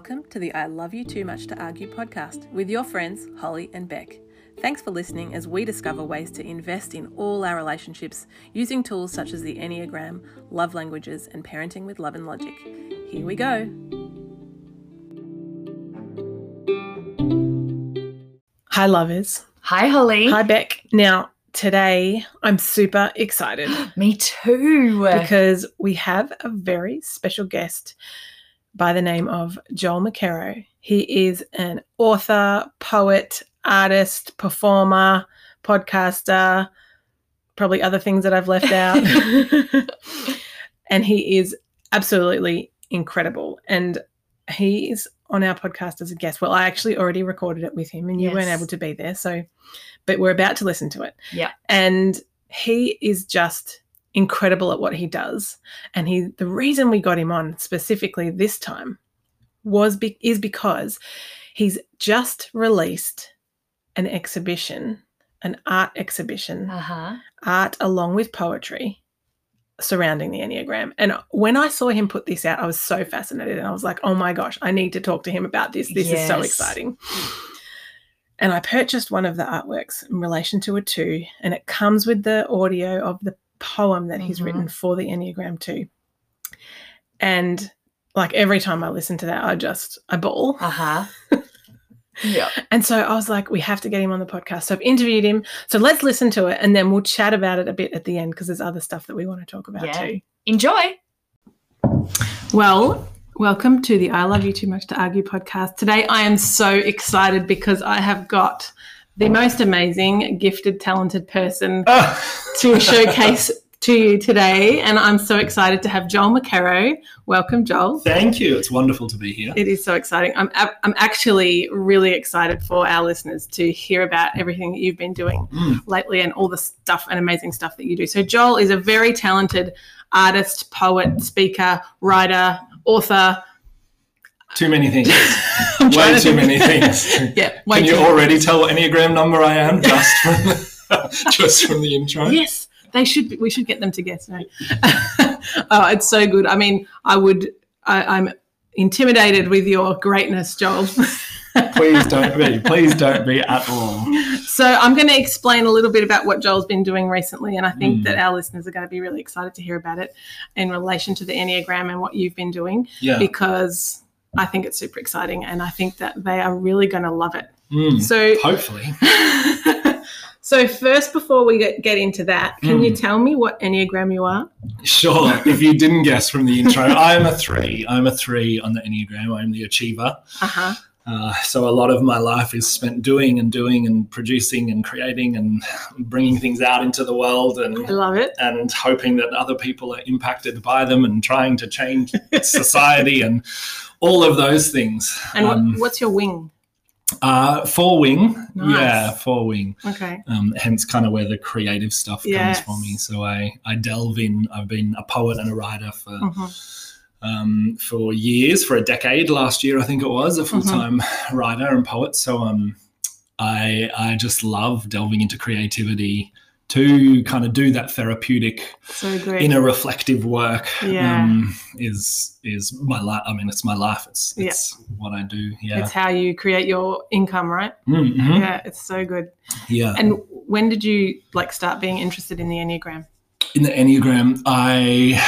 Welcome to the I Love You Too Much to Argue podcast with your friends Holly and Beck. Thanks for listening as we discover ways to invest in all our relationships using tools such as the Enneagram, love languages, and parenting with love and logic. Here we go. Hi, lovers. Hi, Holly. Hi, Beck. Now, today I'm super excited Me too. because we have a very special guest by the name of Joel McKerrow. He is an author, poet, artist, performer, podcaster, probably other things that I've left out. and he is absolutely incredible. And he's on our podcast as a guest. Well, I actually already recorded it with him and you weren't able to be there. So, but we're about to listen to it. Yeah. And he is just incredible at what he does. And he, the reason we got him on specifically this time was be, is because he's just released an exhibition, an art exhibition, Uh huh. art along with poetry surrounding the Enneagram. And when I saw him put this out, I was so fascinated and I was like, oh my gosh, I need to talk to him about this. This is so exciting. And I purchased one of the artworks in relation to a two, and it comes with the audio of the poem that he's Mhm. written for the Enneagram 2. And like every time I listen to that, I just, I bawl. Uh huh. yeah. And so I was like, we have to get him on the podcast. So I've interviewed him. So let's listen to it and then we'll chat about it a bit at the end because there's other stuff that we want to talk about Yeah. too. Enjoy. Well, welcome to the I Love You Too Much to Argue podcast. Today I am so excited because I have got the most amazing, gifted, talented person to showcase to you today. And I'm so excited to have Joel McKerrow. Welcome, Joel. Thank you. It's wonderful to be here. It is so exciting. I'm, I'm actually really excited for our listeners to hear about everything that you've been doing Mm. lately and all the stuff and amazing stuff that you do. So, Joel is a very talented artist, poet, speaker, writer, author. Too many things. I'm Way to too many things. Yeah, Can you already tell what Enneagram number I am just from, just from the intro? Yes, they should. Be, we should get them to guess. No. oh, it's so good. I mean, I would. I, I'm intimidated with your greatness, Joel. Please don't be. Please don't be at all. So I'm going to explain a little bit about what Joel's been doing recently, and I think Mm. that our listeners are going to be really excited to hear about it in relation to the Enneagram and what you've been doing, Yeah. because I think it's super exciting, and I think that they are really going to love it. Mm. So, Hopefully. so first, before we get, get into that, can you Mm. tell me what Enneagram you are? Sure. If you didn't guess from the intro, I'm a three. I'm a three on the Enneagram. I'm the achiever. Uh huh. Uh, so a lot of my life is spent doing and doing and producing and creating and bringing things out into the world and I love it. and hoping that other people are impacted by them and trying to change society and all of those things. And what, Um, what's your wing? uh, four wing, Nice. yeah, four wing. Okay. Um, hence, kind of where the creative stuff Yes. comes for me. So I I delve in. I've been a poet and a writer for Mhm. Um, for years, for a decade. Last year, I think it was a full time writer and poet. So um, I I just love delving into creativity to kind of do that therapeutic So inner reflective work Yeah. um, is is my life. I mean, it's my life. It's Yeah. what I do. Yeah. It's how you create your income, right? Mhm. Yeah, it's so good. Yeah. And when did you like start being interested in the Enneagram? In the Enneagram, I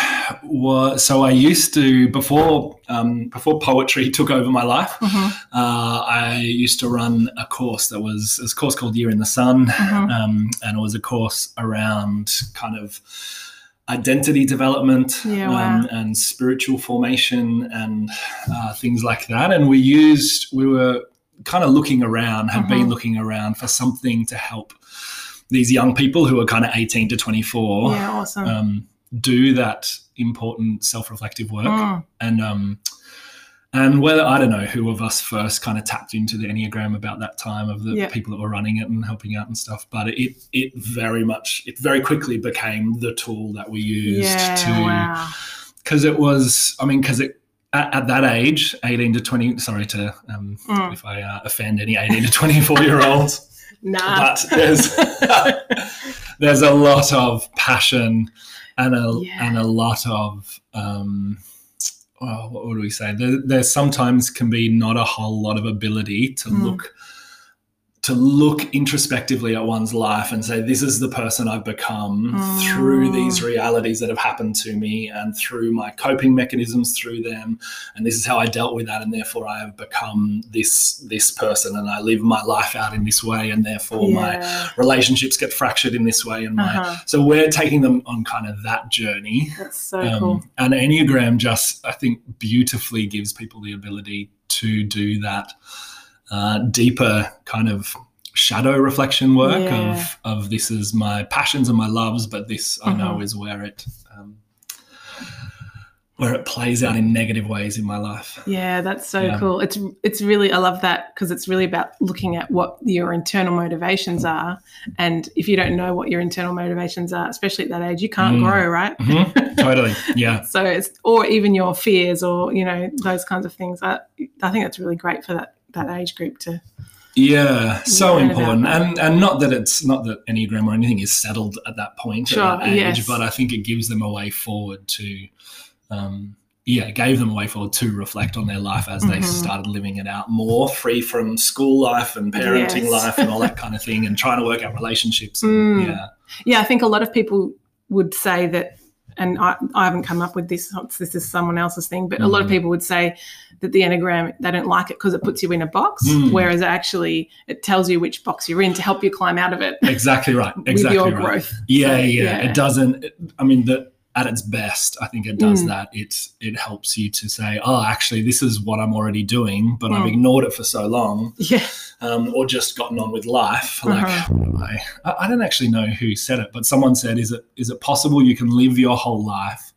was so I used to before um, before poetry took over my life. Mhm. Uh, I used to run a course that was was a course called Year in the Sun, Mhm. um, and it was a course around kind of identity development Yeah, um, and spiritual formation and uh, things like that. And we used we were kind of looking around, had Mhm. been looking around for something to help these young people who are kind of 18 to 24 Yeah, awesome. um, do that important self-reflective work Mm. and um and whether I don't know who of us first kind of tapped into the Enneagram about that time of the Yeah. people that were running it and helping out and stuff. But it it very much it very quickly became the tool that we used yeah, to wow. because it was I mean because it at, at that age 18 to 20 sorry to um, Mm. if I uh, offend any 18 to 24 year olds Nah. but there's there's a lot of passion and a Yeah. and a lot of um, oh, what would we say? There, there sometimes can be not a whole lot of ability to Mm. look to look introspectively at one's life and say, this is the person I've become through Mm. these realities that have happened to me and through my coping mechanisms through them. And this is how I dealt with that. And therefore I have become this this person and I live my life out in this way. And therefore my relationships get fractured in this way. And my Uh-huh. so we're taking them on kind of that journey. That's so Um, cool. And Enneagram just, I think, beautifully gives people the ability to do that uh, deeper kind of shadow reflection work Yeah. of of this is my passions and my loves, but this I know Mhm. is where it um, where it plays out in negative ways in my life. Yeah, that's so Yeah. cool. It's it's really I love that because it's really about looking at what your internal motivations are, and if you don't know what your internal motivations are, especially at that age, you can't Mm. grow, right? Mhm. totally, yeah. So it's or even your fears or you know those kinds of things. I I think that's really great for that that age group to. Yeah, so important, and and not that it's not that enneagram or anything is settled at that point Sure, at that age, yes. but I think it gives them a way forward to, um, yeah, it gave them a way forward to reflect on their life as they Mhm. started living it out more, free from school life and parenting Yes. life and all that kind of thing, and trying to work out relationships. And, Mm. Yeah, Yeah, I think a lot of people would say that, and I, I haven't come up with this. This is someone else's thing, but a lot of Mhm. people would say that the enneagram they don't like it because it puts you in a box, Mm. whereas actually it tells you which box you're in to help you climb out of it exactly right. with your right. growth. Yeah, So, yeah, yeah. It doesn't. It, I mean, the, at its best, I think it does Mm. that. It it helps you to say, oh, actually, this is what I'm already doing, but I've Mm. ignored it for so long, Yeah, um, or just gotten on with life. Like, Uh-huh. I, I I don't actually know who said it, but someone said, is it is it possible you can live your whole life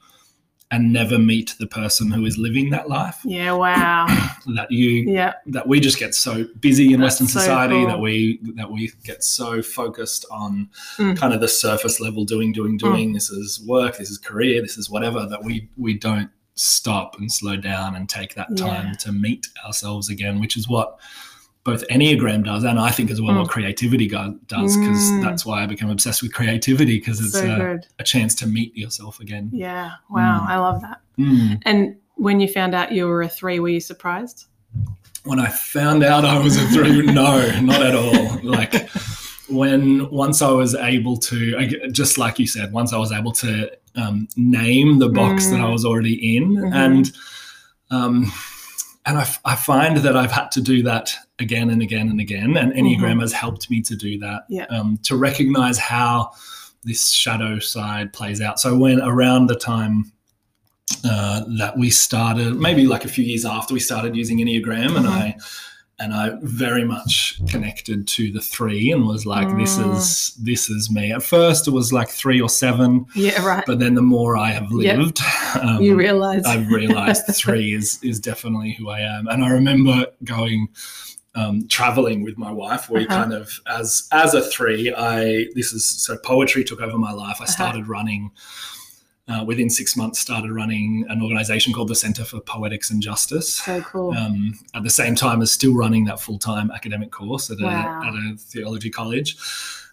and never meet the person who is living that life? yeah, wow, That you yeah, that we just get so busy in That's Western so society cool. that we that we get so focused on Mm. kind of the surface level doing, doing, doing. This is work, this is career, this is whatever that we we don't stop and slow down and take that time Yeah. to meet ourselves again, which is what both Enneagram does and I think as well what creativity go- does because Mm. that's why I become obsessed with creativity because it's so a, a chance to meet yourself again. Yeah, wow, Mm. I love that. Mm. And when you found out you were a three, were you surprised? when I found out I was a three, no, not at all. Like when once I was able to, just like you said, once I was able to um, name the box Mm. that I was already in, Mhm. and um, and I, I find that I've had to do that again and again and again, and Enneagram has helped me to do that. Mm-hmm. Yeah. Um, to recognize how this shadow side plays out. So when around the time uh, that we started, maybe like a few years after we started using Enneagram, and Mhm. I and I very much connected to the three and was like, this Mm. is this is me. At first, it was like three or seven, Yeah, right. but then the more I have Yep. lived, um, you realized. I've realized three is is definitely who I am. And I remember going um, traveling with my wife. We Uh-huh. kind of as as a three, I this is so poetry took over my life. I Uh-huh. started running. Uh, within six months, started running an organization called the Center for Poetics and Justice. so cool. Um, at the same time as still running that full time academic course at, Wow. a, at a theology college.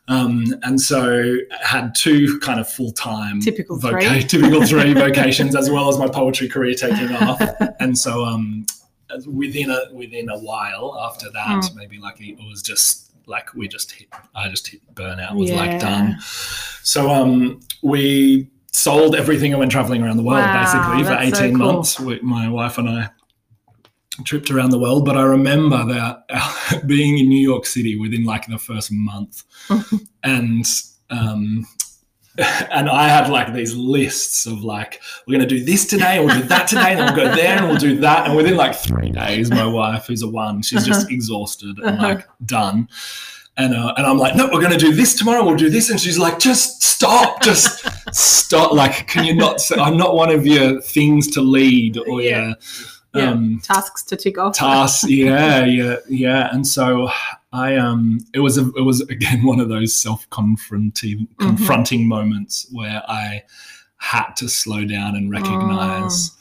Um, and so had two kind of full time Typical three. typical three vocations as well as my poetry career taking off. And so um, within a within a while after that, Hmm. maybe like it was just like we just hit I just hit burnout was Yeah. like done. So um, we sold everything and went traveling around the world Wow, basically for that's so 18 cool. months. We, my wife and I tripped around the world, but I remember that being in New York City within like the first month, and um, and I had like these lists of like we're going to do this today, and we'll do that today, and then we'll go there, and we'll do that, and within like three days, my wife, who's a one, she's just exhausted and like done. And, uh, and I'm like, no, we're going to do this tomorrow. We'll do this. And she's like, just stop, just stop. Like, can you not? Say, I'm not one of your things to lead or Yeah. your Yeah. um, Tasks to tick off. tasks. Yeah, yeah, yeah. And so I um, it was a, it was again one of those self confronting Mm-hmm. confronting moments where I had to slow down and recognize Oh.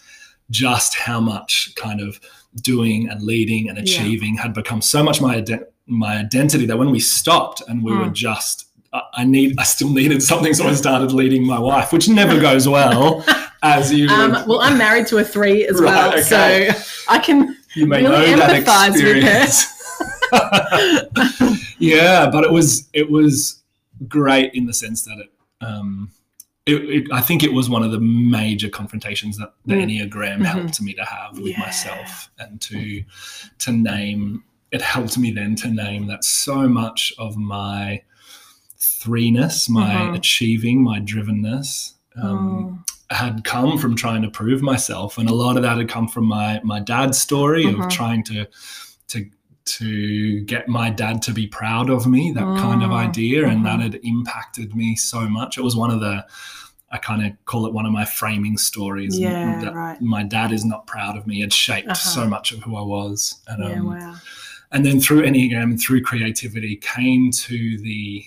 just how much kind of doing and leading and achieving had become so much my ident- my identity that when we stopped and we were Mm. just I- need I still needed something, so I started leading my wife, which never goes well, as you Um, well, I'm married to a three as Right, well, okay. so I can. you may really know that empathise with her. experience. yeah, but it was it was great in the sense that it. Um, it, it, I think it was one of the major confrontations that the Mm. Enneagram Mhm. helped me to have with Yeah. myself and to to name it helped me then to name that so much of my threeness, my Mhm. achieving, my drivenness um, had come from trying to prove myself, and a lot of that had come from my my dad's story Mhm. of trying to to to get my dad to be proud of me, that kind of Mm. idea, and that Mhm. had impacted me so much. It was one of the I kind of call it one of my framing stories. Yeah, that right. My dad is not proud of me. It shaped Uh-huh. so much of who I was. And, yeah, um, wow. And then through Enneagram and through creativity came to the,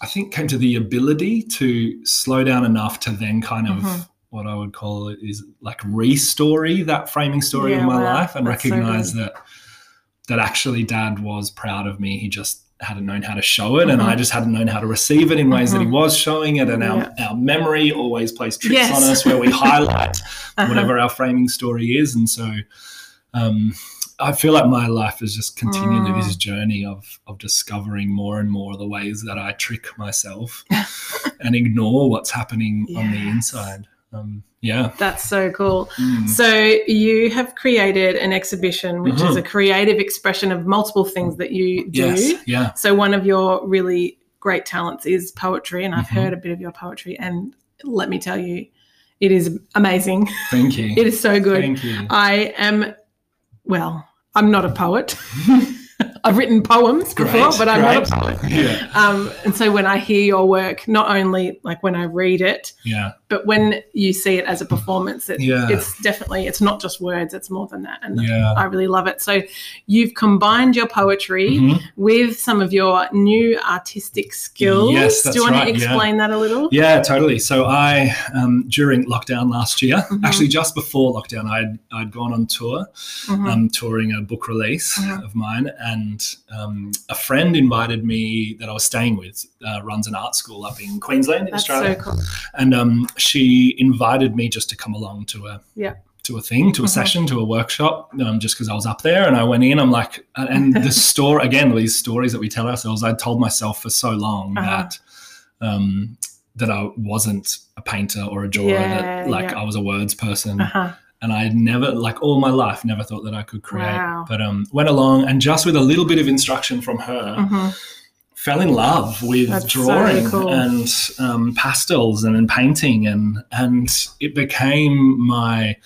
I think came to the ability to slow down enough to then kind of Mhm. what I would call it is like restory that framing story Yeah, of my wow. life and That's recognize good. that that actually dad was proud of me. He just hadn't known how to show it and Mhm. I just hadn't known how to receive it in ways that he Mhm. was showing it and our, our memory always plays tricks Yes. on us where we highlight Uh-huh. whatever our framing story is. And so um, I feel like my life is just continually Mm. this journey of of discovering more and more of the ways that I trick myself and ignore what's happening on the inside. Um, yeah. That's so cool. Mm. So you have created an exhibition, which is Mhm. a creative expression of multiple things that you do. Yes. Yeah. So one of your really great talents is poetry, and I've Mhm. heard a bit of your poetry, and let me tell you, it is amazing. Thank you. It is so good. Thank you. I am, well, I'm not a poet. I've written poems before, but I'm not a poet. Yeah. Um, and so when I hear your work, not only like when I read it, Yeah. But when you see it as a performance, it, Yeah. it's definitely it's not just words; it's more than that, and Yeah. I really love it. So you've combined your poetry Mhm. with some of your new artistic skills. Yes, that's Do you want right, to yeah. explain that a little? Yeah, totally. So I, um, during lockdown last year, Mhm. actually just before lockdown, I'd, I'd gone on tour, Mhm. um, touring a book release Mhm. of mine, and um, a friend invited me that I was staying with, uh, runs an art school up in Queensland in That's Australia, so cool. and um, she invited me just to come along to a Yeah. to a thing, to a Mhm. session, to a workshop, um, just because I was up there and I went in. I'm like, and- and the story again, these stories that we tell ourselves. I told myself for so long Uh-huh. that um, that I wasn't a painter or a drawer, Yeah, that like yeah. I was a words person, Uh-huh. and I never, like all my life, never thought that I could create. Wow. But um, went along and just with a little bit of instruction from her, Mhm. Fell in love with That's so drawing cool. and um, pastels and, and painting and and it became my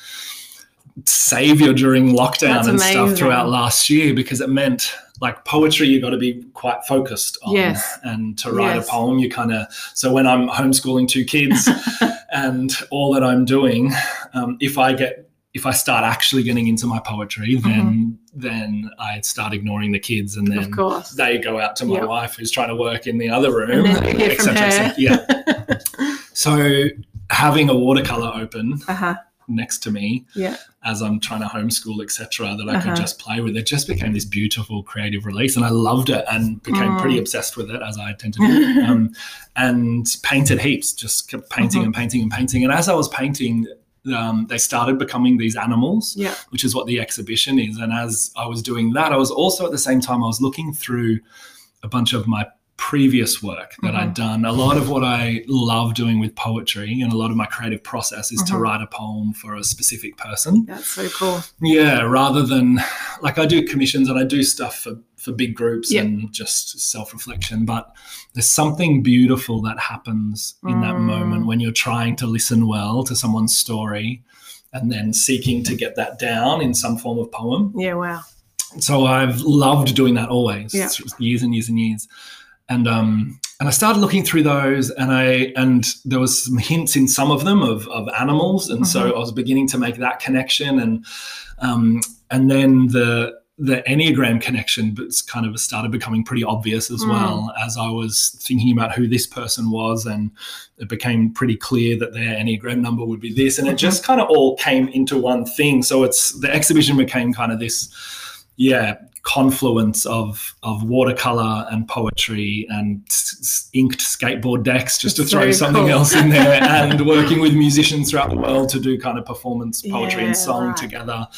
savior during lockdown That's and stuff throughout last year because it meant like poetry you got to be quite focused on Yes. and to write Yes. a poem you kind of so when i'm homeschooling two kids and all that i'm doing um, if i get if i start actually getting into my poetry then then i start ignoring the kids and then. Of course. they go out to my Yep. wife who's trying to work in the other room, And then hear from her. Yeah. so having a watercolor open Uh-huh. next to me Yeah. as I'm trying to homeschool, etc., that I Uh-huh. could just play with, it just became this beautiful creative release, and I loved it and became Mm. pretty obsessed with it as I tend to do. um, and painted heaps, just kept painting Mhm. and painting and painting. And as I was painting. Um, they started becoming these animals Yeah. which is what the exhibition is. And as I was doing that, I was also at the same time I was looking through a bunch of my previous work that I'd done. A lot of what I love doing with poetry and a lot of my creative process is to Mhm. write a poem for a specific person. That's so cool. Yeah, rather than like I do commissions and I do stuff for for big groups Yep. and just self-reflection, but there's something beautiful that happens in that Mm. moment when you're trying to listen well to someone's story and then seeking to get that down in some form of poem. Yeah. Wow. So I've loved doing that always, Yeah. years and years and years. And um, and I started looking through those, and I and there was some hints in some of them of of animals, and so Mhm. I was beginning to make that connection, and um, and then the the enneagram connection, but kind of started becoming pretty obvious as Mm. well as I was thinking about who this person was, and it became pretty clear that their enneagram number would be this, and it just kind of all came into one thing. So it's the exhibition became kind of this yeah confluence of of watercolor and poetry and s- inked skateboard decks just to throw something cool. else in there and working with musicians throughout the world to do kind of performance poetry Yeah, and song right. together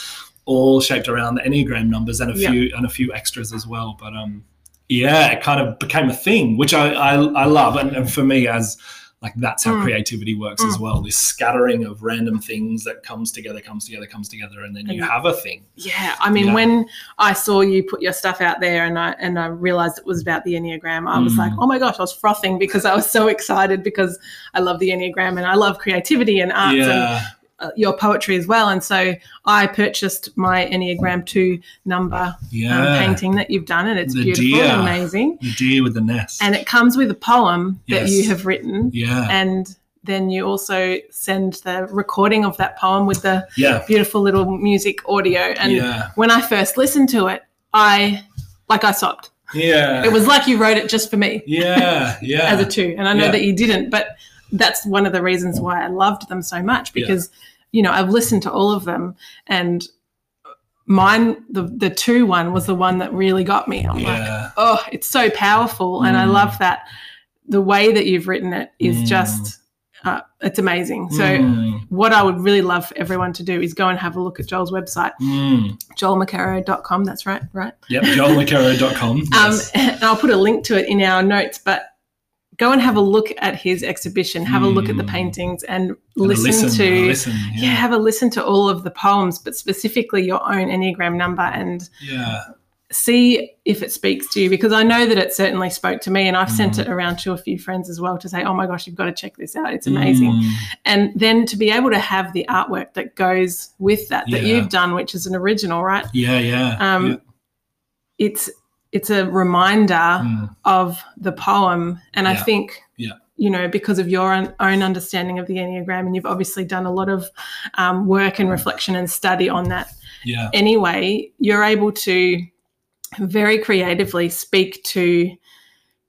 all shaped around the enneagram numbers and a Yeah. few and a few extras as well but um yeah it kind of became a thing which i i, I love and, and for me as like that's how Mm. creativity works as Mm. well this scattering of random things that comes together comes together comes together and then you And- have a thing Yeah, I mean, when I saw you put your stuff out there, and I and I realized it was about the enneagram, I was Mm. like, oh my gosh, I was frothing because I was so excited because I love the enneagram and I love creativity and arts and yeah uh, your poetry as well. And so I purchased my enneagram two number um, painting that you've done, and it's The beautiful deer. and amazing. the deer with the nest. And it comes with a poem that you have written, yeah. And then you also send the recording of that poem with the yeah. beautiful little music audio. And yeah. when I first listened to it, I like I sobbed. yeah. It was like you wrote it just for me. Yeah yeah as a two, and I know Yeah. that you didn't, but that's one of the reasons why I loved them so much because you know I've listened to all of them, and mine the the two one was the one that really got me. I'm like, yeah oh, it's so powerful, and I Mm. love that the way that you've written it is Mm. just uh, it's amazing. So. Mm, What I would really love for everyone to do is go and have a look at Joel's website, mm. joelmckerrow.com. That's right, right? yep joelmckerrow.com Um, yes. and I'll put a link to it in our notes, but go and have a look at his exhibition, have a look at the Mm. paintings, and a listen, to. listen Yeah. have a listen to all of the poems, but specifically your own Enneagram number and yeah see if it speaks to you because I know that it certainly spoke to me and I've sent Mm. it around to a few friends as well to say, oh my gosh, you've got to check this out. It's amazing. Mm, And then to be able to have the artwork that goes with that, that you've done, which is an original, right? yeah yeah Um, yeah. It's it's a reminder Mm, of the poem. And I think, Yeah. you know, because of your own, own understanding of the Enneagram, and you've obviously done a lot of um, work and reflection and study on that yeah anyway, you're able to very creatively speak to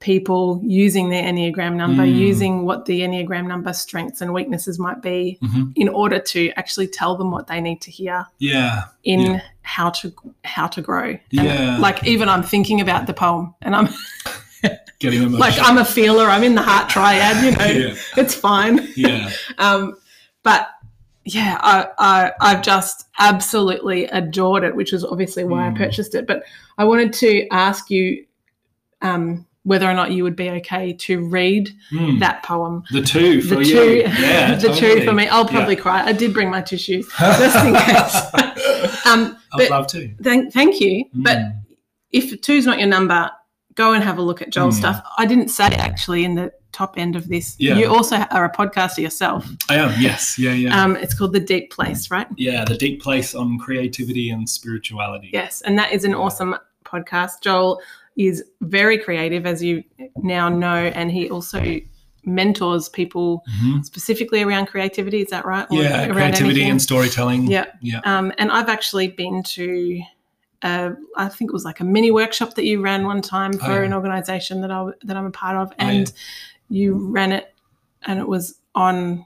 people using their Enneagram number, Mm. using what the Enneagram number strengths and weaknesses might be Mhm. in order to actually tell them what they need to hear yeah in Yeah. How to how to grow. And, Yeah. like even I'm thinking about the poem and I'm getting emotional like I'm a feeler, I'm in the heart triad, you know. yeah It's fine. yeah Um, but yeah, I, I I've just absolutely adored it, which is obviously why I Mm. purchased it. But I wanted to ask you um, whether or not you would be okay to read Mm. that poem. the two for the you two, yeah the two for me. I'll probably Yeah. cry. I did bring my tissues just in case. Um, I'd but love to thank, thank you. But Mm. if two's not your number, go and have a look at Joel's Mm. stuff. I didn't say actually in the top end of this. Yeah. You also are a podcaster yourself. I am yes yeah yeah Um, it's called The Deep Place, right? yeah the deep place on creativity and spirituality Yes, and that is an awesome podcast. Joel is very creative, as you now know, and he also mentors people Mhm. specifically around creativity. Is that right? Or yeah creativity anything? and storytelling Yeah. yeah Um, and I've actually been to, uh, I think it was like a mini workshop that you ran one time for Oh, yeah. an organisation that I that I'm a part of, Oh, yeah. and you ran it, and it was on,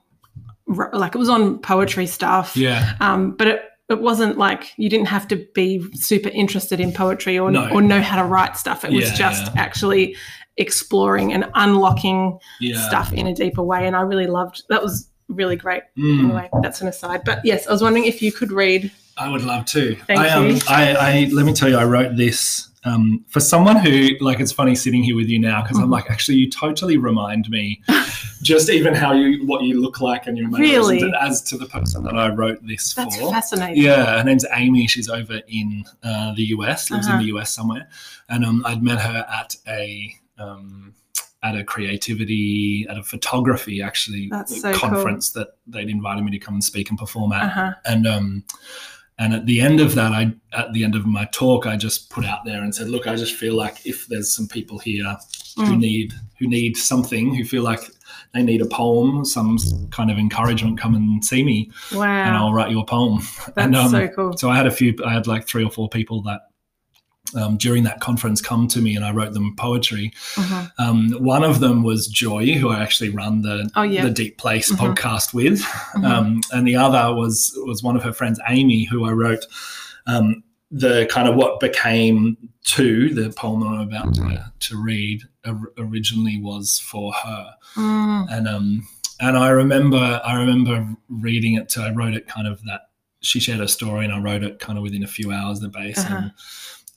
like it was on poetry stuff. yeah Um, but it, it wasn't like you didn't have to be super interested in poetry or, No. or know how to write stuff. It was just actually exploring and unlocking yeah stuff in a deeper way. And I really loved that was really great. Mm. Anyway, that's an aside. But yes, I was wondering if you could read. I would love to. Thank I, um, you. I, I let me tell you, I wrote this um, for someone who, like, it's funny sitting here with you now because I'm Mhm. like, actually, you totally remind me, just even how you, what you look like and your Really? as to the person that I wrote this That's for. fascinating. Yeah, her name's Amy. She's over in uh, the US, lives Uh-huh. in the US somewhere, and um, I'd met her at a um, at a creativity at a photography actually so cool. conference that they'd invited me to come and speak and perform at, Uh-huh. and um, and at the end of that, I at the end of my talk, I just put out there and said, look, I just feel like if there's some people here who Mm. need who need something, who feel like they need a poem, some kind of encouragement, come and see me, and I'll write you a poem. That's and, um, so cool. So I had a few, I had like three or four people that um, during that conference come to me and I wrote them poetry. Mhm. Um, one of them was Joy, who I actually run the, Oh, yeah. the Deep Place Mhm. podcast with. Mhm. Um, and the other was, was one of her friends, Amy, who I wrote um, the kind of what became two, the poem I'm about to, to read, or- originally was for her Mm. and um and I remember I remember reading it to I wrote it kind of that she shared her story and I wrote it kind of within a few hours the base Uh-huh. and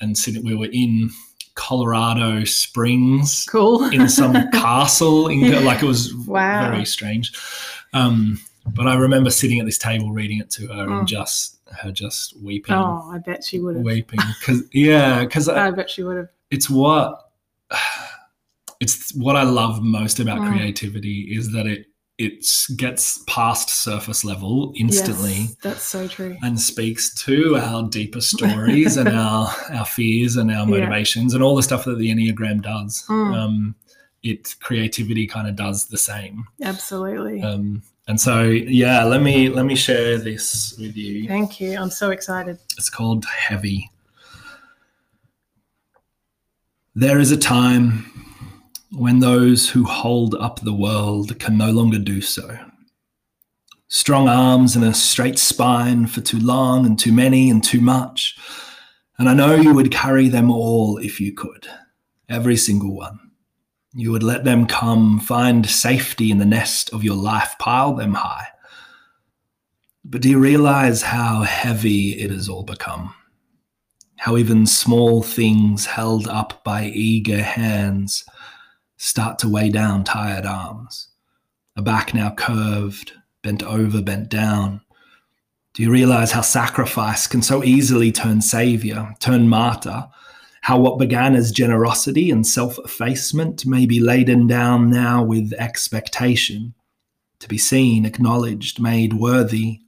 and we were in Colorado Springs Cool. in some castle in like it was Wow. very strange um but I remember sitting at this table reading it to her Mm. and just her just weeping Oh, I bet she would have. weeping because yeah because I bet she would have. it's what it's what I love most about Mm. creativity is that it it gets past surface level instantly Yes, that's so true. and speaks to our deeper stories and our our fears and our Yeah. motivations and all the stuff that the enneagram does. Mm. Um, it creativity kind of does the same. Absolutely. Um, and so yeah, let me let me share this with you. Thank you. I'm so excited. It's called Heavy. There is a time when those who hold up the world can no longer do so. Strong arms and a straight spine for too long and too many and too much. And I know you would carry them all if you could, every single one. You would let them come, find safety in the nest of your life, pile them high. But do you realize how heavy it has all become? How even small things held up by eager hands start to weigh down tired arms? A back now curved, bent over, bent down. Do you realize how sacrifice can so easily turn savior, turn martyr? How what began as generosity and self effacement may be laden down now with expectation to be seen, acknowledged, made worthy,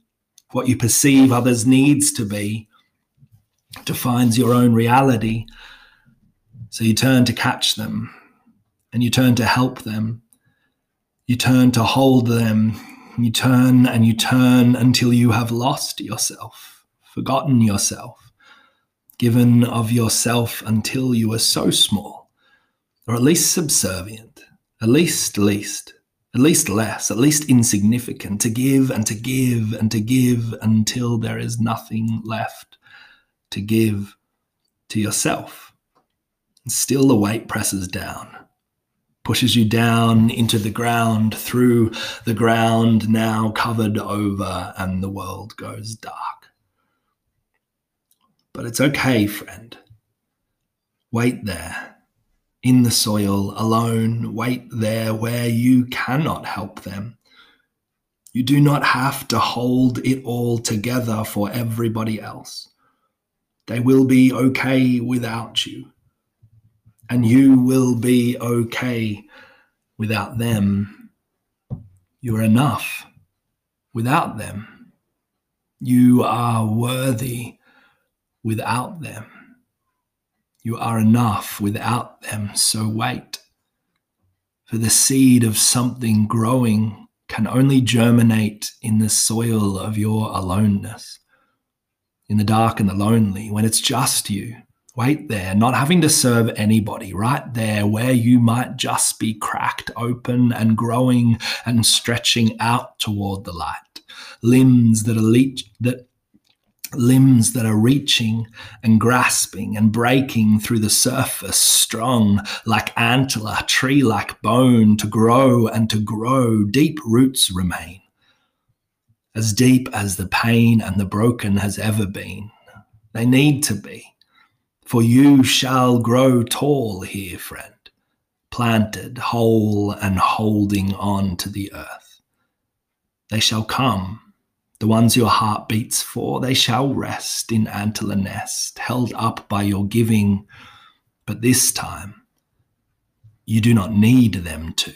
what you perceive others needs to be defines your own reality so you turn to catch them and you turn to help them. You turn to hold them. You turn and you turn until you have lost yourself forgotten yourself given of yourself until you are so small or at least subservient at least least at least less, at least insignificant, to give and to give and to give until there is nothing left to give to yourself. And still the weight presses down, pushes you down into the ground, through the ground now covered over, and the world goes dark. But it's okay, friend. Wait there in the soil, alone, wait there where you cannot help them. You do not have to hold it all together for everybody else. They will be okay without you. And you will be okay without them. You are enough without them. You are worthy without them. You are enough without them, so wait. For the seed of something growing can only germinate in the soil of your aloneness, in the dark and the lonely, when it's just you. Wait there, not having to serve anybody, right there where you might just be cracked open and growing and stretching out toward the light. Limbs that are leech, that limbs that are reaching and grasping and breaking through the surface, strong like antler, tree like bone, to grow and to grow, deep roots remain, as deep as the pain and the broken has ever been. They need to be, for you shall grow tall here, friend, planted, whole, and holding on to the earth. They shall come the ones your heart beats for, they shall rest in antler nest, held up by your giving. But this time, you do not need them to.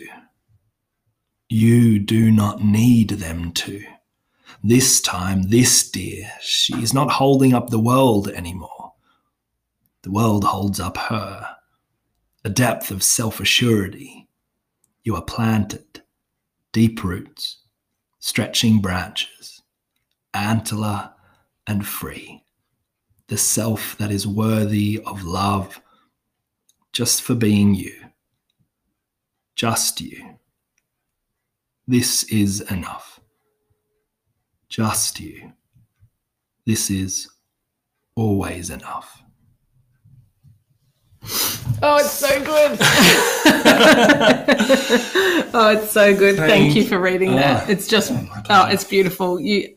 You do not need them to. This time, this dear, she is not holding up the world anymore. The world holds up her, a depth of self assurity. You are planted, deep roots, stretching branches antler and free, the self that is worthy of love just for being you, just you. This is enough. Just you. This is always enough. Oh, it's so good. oh, it's so good. Thank, Thank you for reading that. Oh, It's just my oh, it's beautiful. You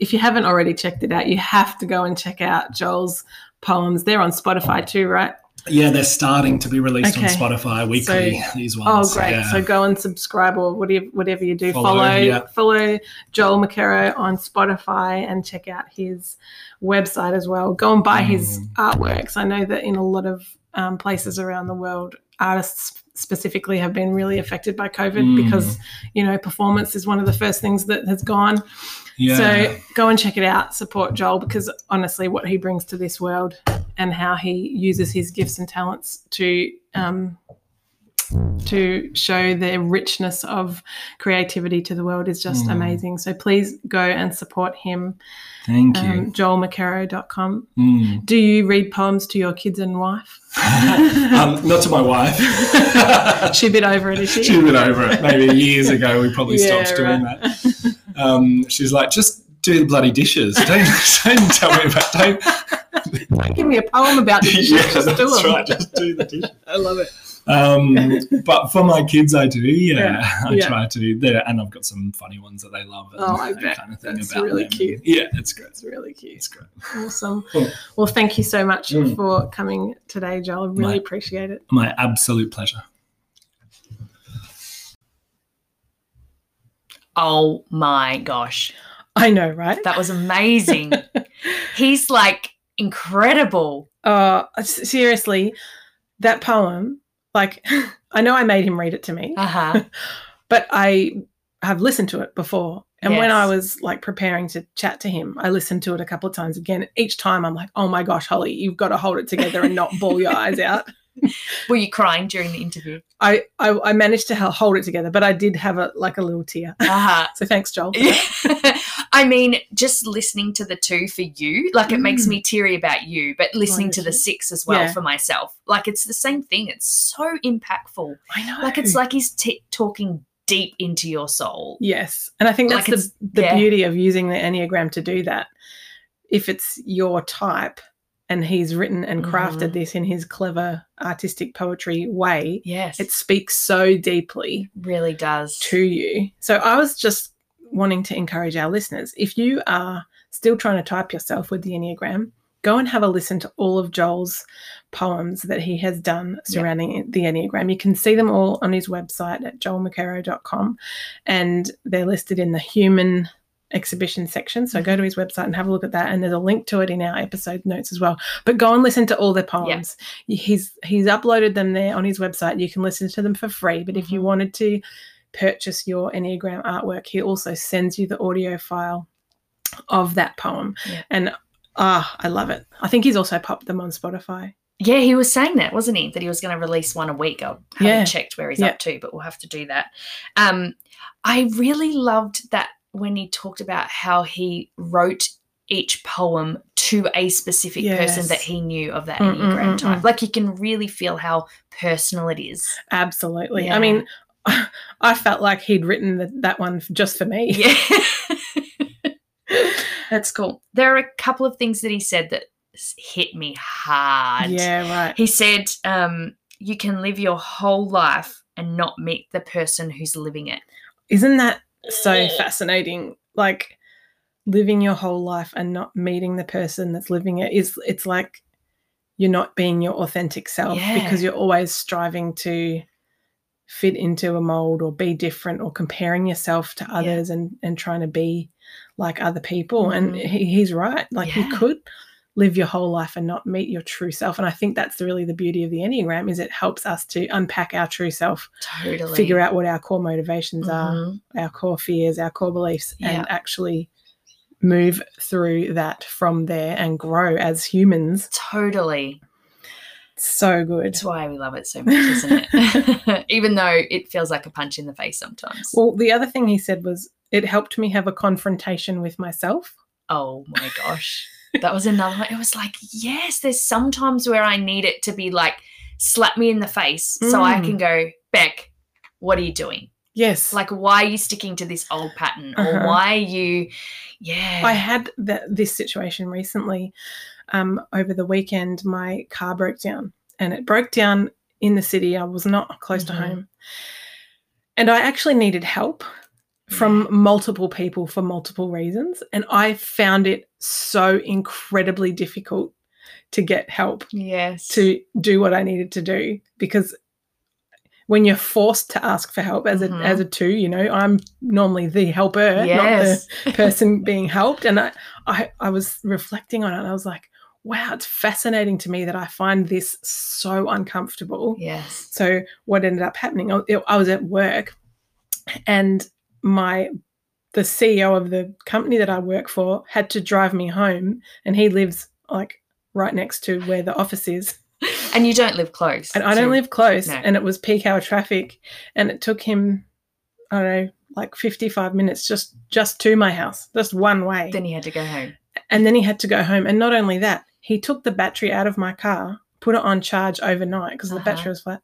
if you haven't already checked it out, you have to go and check out Joel's poems. They're on Spotify too, right? Yeah, they're starting to be released on Spotify weekly. these ones. Oh, great. Yeah. So go and subscribe or whatever whatever you do. Follow, Follow yeah. follow Joel McKerrow on Spotify and check out his website as well. Go and buy his Mm. artworks. I know that in a lot of um, places around the world, artists specifically have been really affected by COVID Mm. because you know performance is one of the first things that has gone. yeah. So go and check it out. Support Joel because honestly, what he brings to this world and how he uses his gifts and talents to um, to show the richness of creativity to the world is just Mm. amazing. So please go and support him. Thank you. Um, JoelMcKerrow.com. Mm. Do you read poems to your kids and wife? um, not to my wife. She a bit over it, is she? She's been over it. Maybe years ago, we probably Yeah, stopped doing right. that. Um, she's like, just do the bloody dishes. Don't, don't tell me about. Don't. Give me a poem about the dishes. yeah, just that's right. Just do the dishes. I love it. Um, but for my kids, I do. Yeah, Yeah, I yeah. try to do that, and I've got some funny ones that they love. And Oh, I that bet. kind of thing That's about really them. cute. Yeah, it's great. It's really cute. It's great. Awesome. Cool. Well, thank you so much Mm. for coming today, Joel. I really My- appreciate it. My absolute pleasure. Oh my gosh. I know, right? That was amazing. He's like incredible. Uh, seriously, that poem, like, I know I made him read it to me, Uh huh. but I have listened to it before. And when I was like preparing to chat to him, I listened to it a couple of times again. Each time I'm like, oh my gosh, Holly, you've got to hold it together and not bawl your eyes out. Were you crying during the interview? I, I, I managed to hold it together, but I did have a like a little tear. Uh huh. So thanks, Joel. I mean, just listening to the two for you, like it makes Mm. me teary about you, but listening to the six as well Yeah. for myself, like it's the same thing. It's so impactful. I know. Like it's like he's t- talking deep into your soul. Yes. And I think that's it's- the, the yeah. beauty of using the Enneagram to do that. If it's your type and he's written and crafted Mhm. this in his clever artistic poetry way, Yes, it speaks so deeply really does. to you. So I was just wanting to encourage our listeners if you are still trying to type yourself with the Enneagram, go and have a listen to all of Joel's poems that he has done surrounding the Enneagram. You can see them all on his website at joelmckerrow.com and they're listed in the human exhibition section. So go to his website and have a look at that. And there's a link to it in our episode notes as well. But go and listen to all their poems. He's he's uploaded them there on his website. You can listen to them for free. But if you Mhm. wanted to purchase your Enneagram artwork, he also sends you the audio file of that poem. Yeah. And ah, I love it. I think he's also popped them on Spotify. Yeah, he was saying that, wasn't he? That he was going to release one a week. I haven't Yeah. checked where he's Yeah. up to, but we'll have to do that. Um, I really loved that when he talked about how he wrote each poem to a specific person that he knew of that Mm, mm, Enneagram mm, type. mm. Like you can really feel how personal it is. Absolutely. Yeah. I mean, I felt like he'd written the, that one just for me. Yeah. That's cool. There are a couple of things that he said that hit me hard. Yeah, right. He said, um, you can live your whole life and not meet the person who's living it. Isn't that so fascinating? Like living your whole life and not meeting the person that's living it is it's like you're not being your authentic self Yeah. because you're always striving to fit into a mold or be different or comparing yourself to others and and trying to be like other people and Mhm. he, he's right like you could live your whole life and not meet your true self and i think that's really the beauty of the enneagram is it helps us to unpack our true self Totally. figure out what our core motivations are Mhm. our core fears, our core beliefs, Yeah. and actually move through that from there and grow as humans. Totally. So good. That's why we love it so much, isn't it? Even though it feels like a punch in the face sometimes. Well, the other thing he said was it helped me have a confrontation with myself. Oh my gosh. That was another one. It was like, yes, there's sometimes where I need it to be like, slap me in the face so I Mm. can go, Beck, what are you doing? Yes. Like, why are you sticking to this old pattern? Or Uh-huh. why are you, yeah. I had that this situation recently. Um, over the weekend, my car broke down, and it broke down in the city. I was not close Mhm. to home, and I actually needed help from multiple people for multiple reasons, and I found it so incredibly difficult to get help yes. to do what I needed to do because when you're forced to ask for help as a Mhm. as a two, you know, I'm normally the helper, yes. not the person being helped. And I, I I was reflecting on it and I was like, wow, it's fascinating to me that I find this so uncomfortable. yes. So what ended up happening? I, I was at work, and my the CEO of the company that I work for had to drive me home, and he lives like right next to where the office is, And you don't live close. and I don't live close, No. and it was peak hour traffic, and it took him, I don't know, like fifty five minutes just just to my house, just one way, Then he had to go home. and then he had to go home, and not only that, he took the battery out of my car, put it on charge overnight because Uh-huh. the battery was flat,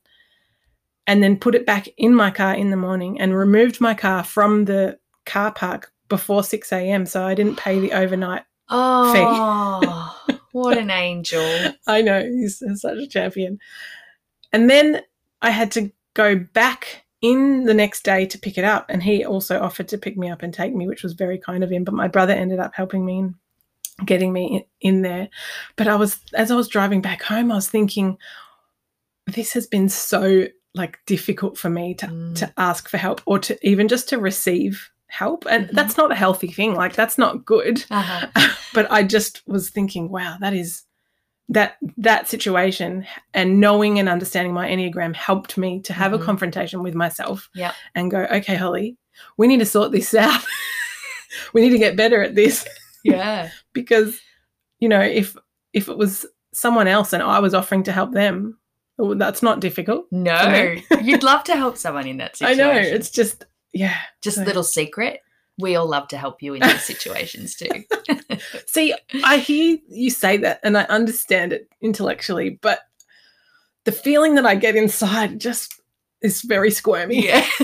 and then put it back in my car in the morning and removed my car from the car park before 6 a.m. So I didn't pay the overnight. Oh, what an angel. I know, he's such a champion. And then I had to go back in the next day to pick it up. And he also offered to pick me up and take me, which was very kind of him. But my brother ended up helping me and getting me in, in there. But I was, as I was driving back home, I was thinking, this has been so like difficult for me to Mm. to ask for help or to even just to receive help and Mhm. that's not a healthy thing like that's not good Uh-huh. but i just was thinking wow that is that that situation and knowing and understanding my enneagram helped me to have Mhm. a confrontation with myself Yep. and go okay holly we need to sort this out we need to get better at this Yeah. because you know if if it was someone else and i was offering to help them well, that's not difficult No, you'd love to help someone in that situation. i know it's just yeah just so- a little secret. We all love to help you in these situations too. See, I hear you say that and I understand it intellectually, but the feeling that I get inside just is very squirmy. yeah.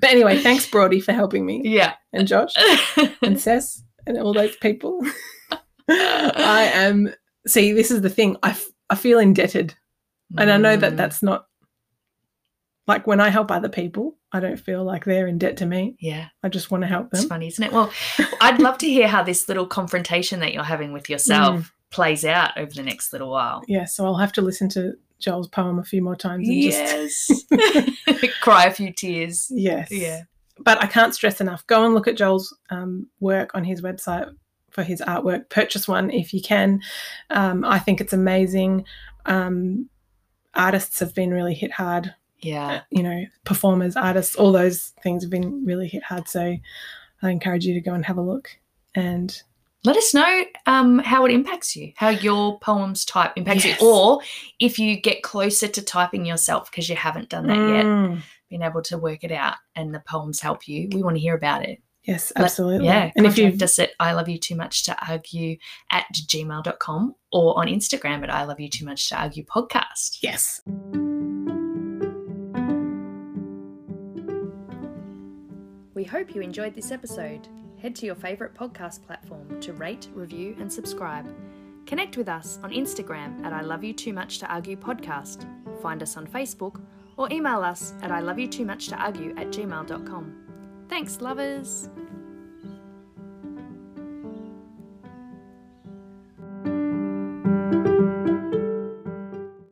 But anyway, thanks, Brody, for helping me yeah. and Josh and Cess and all those people. I am, see, this is the thing. I, f- I feel indebted. And I know that Mm, that's not like when I help other people, I don't feel like they're in debt to me. Yeah, I just want to help it's them. funny, isn't it? Well, I'd love to hear how this little confrontation that you're having with yourself Mm. plays out over the next little while. Yeah, so I'll have to listen to Joel's poem a few more times and just Cry a few tears. Yes. Yeah. But I can't stress enough. Go and look at Joel's um, work on his website for his artwork. Purchase one if you can. Um, I think it's amazing. Um, artists have been really hit hard. Yeah. You know, performers, artists, all those things have been really hit hard. So I encourage you to go and have a look. And Let us know um, how it impacts you, how your poems type impacts Yes. you, or if you get closer to typing yourself because you haven't done that yet, Mm, being able to work it out and the poems help you. We want to hear about it. yes, Let- absolutely. Yeah. and if you us at I love you too much to argue at gmail.com or on Instagram at I love you too much to argue podcast. yes, We hope you enjoyed this episode. Head to your favourite podcast platform to rate, review, and subscribe. Connect with us on Instagram at I Love You Too Much to Argue podcast. Find us on Facebook or email us at I Love You Too Much to Argue at gmail.com. Thanks, lovers!